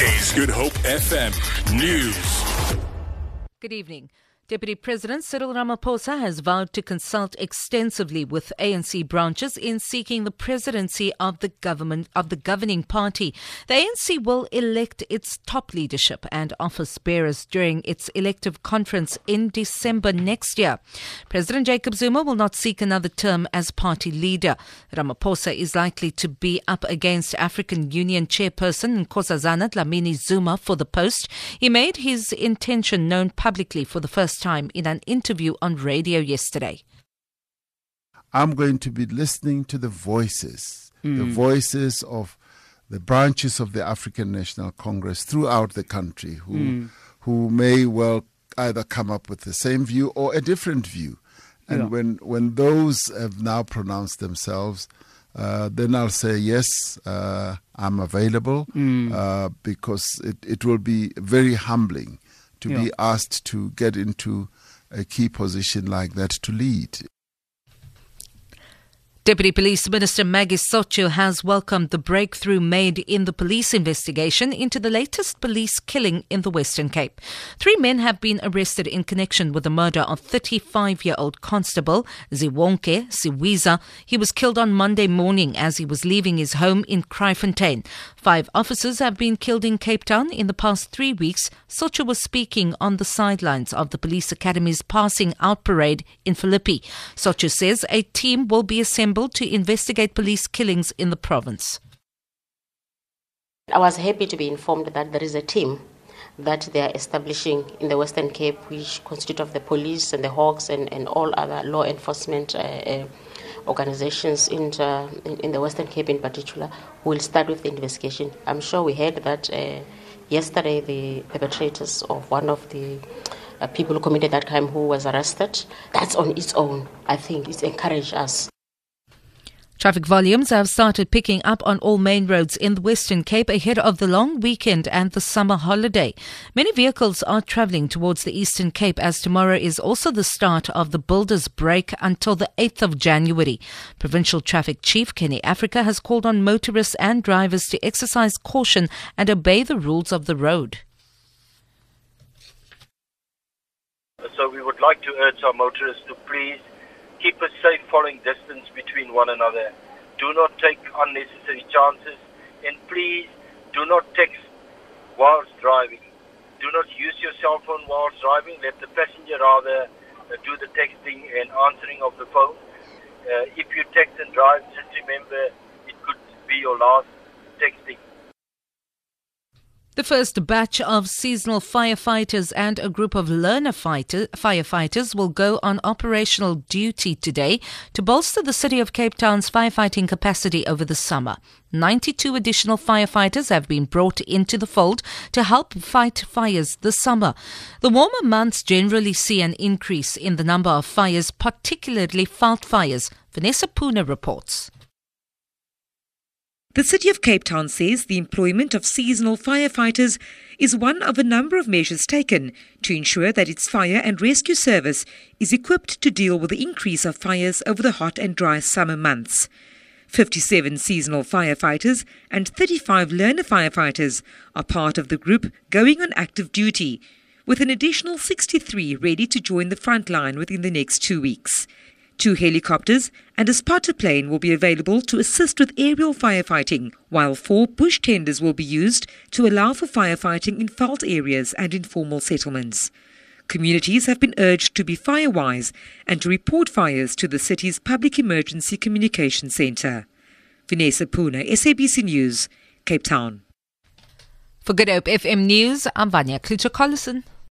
Good Hope FM News. Good evening. Deputy President Cyril Ramaphosa has vowed to consult extensively with ANC branches in seeking the presidency of the government of the governing party. The ANC will elect its top leadership and office bearers during its elective conference in December next year. President Jacob Zuma will not seek another term as party leader. Ramaphosa is likely to be up against African Union chairperson Nkosazana Dlamini Zuma for the post. He made his intention known publicly for the first time in an interview on radio yesterday. I'm going to be listening to the voices, Hmm. the voices of the branches of the African National Congress throughout the country who, Hmm. who may well either come up with the same view or a different view. And Yeah. when, when those have now pronounced themselves, uh, then I'll say, yes, uh, I'm available Hmm. uh, because it, it will be very humbling to Yeah. be asked to get into a key position like that to lead. Deputy Police Minister Maggie Sotyu has welcomed the breakthrough made in the police investigation into the latest police killing in the Western Cape. Three men have been arrested in connection with the murder of 35 year old Constable Ziwonke Siwiza. He was killed on Monday morning as he was leaving his home in Kraaifontein. Five officers have been killed in Cape Town in the past three weeks. Sotyu was speaking on the sidelines of the police academy's passing out parade in Philippi. Sotyu says a team will be assembled to investigate police killings in the province. I was happy to be informed that there is a team that they are establishing in the Western Cape, which constitute of the police and the Hawks and, and all other law enforcement uh, uh, organizations in, the- in, the Western Cape in particular, will start with the investigation. I'm sure we heard that uh, yesterday the perpetrators of one of the uh, people who committed that crime who was arrested. That's on its own, I think, it's encouraged us Traffic volumes have started picking up on all main roads in the Western Cape ahead of the long weekend and the summer holiday. Many vehicles are travelling towards the Eastern Cape as tomorrow is also the start of the builders' break until the 8th of January. Provincial Traffic Chief Kenny Africa has called on motorists and drivers to exercise caution and obey the rules of the road. So we would like to urge our motorists to please keep a safe following distance between one another. Do not take unnecessary chances and please do not text whilst driving. Do not use your cell phone whilst driving. Let the passenger rather uh, do the texting and answering of the phone. Uh, if you text and drive, just remember it could be your last texting. The first batch of seasonal firefighters and a group of learner fighter, firefighters will go on operational duty today to bolster the City of Cape Town's firefighting capacity over the summer. 92 additional firefighters have been brought into the fold to help fight fires this summer. The warmer months generally see an increase in the number of fires, particularly veld fires. Vanessa Puna reports. The City of Cape Town says the employment of seasonal firefighters is one of a number of measures taken to ensure that its fire and rescue service is equipped to deal with the increase of fires over the hot and dry summer months. 57 seasonal firefighters and 35 learner firefighters are part of the group going on active duty, with an additional 63 ready to join the front line within the next two weeks. Two helicopters and a spotter plane will be available to assist with aerial firefighting, while four bush tenders will be used to allow for firefighting in veld areas and informal settlements. Communities have been urged to be firewise and to report fires to the city's Public Emergency Communication Centre. Vanessa Puna, SABC News, Cape Town. For Good Hope FM News, I'm Vanya Klitschko-Collison.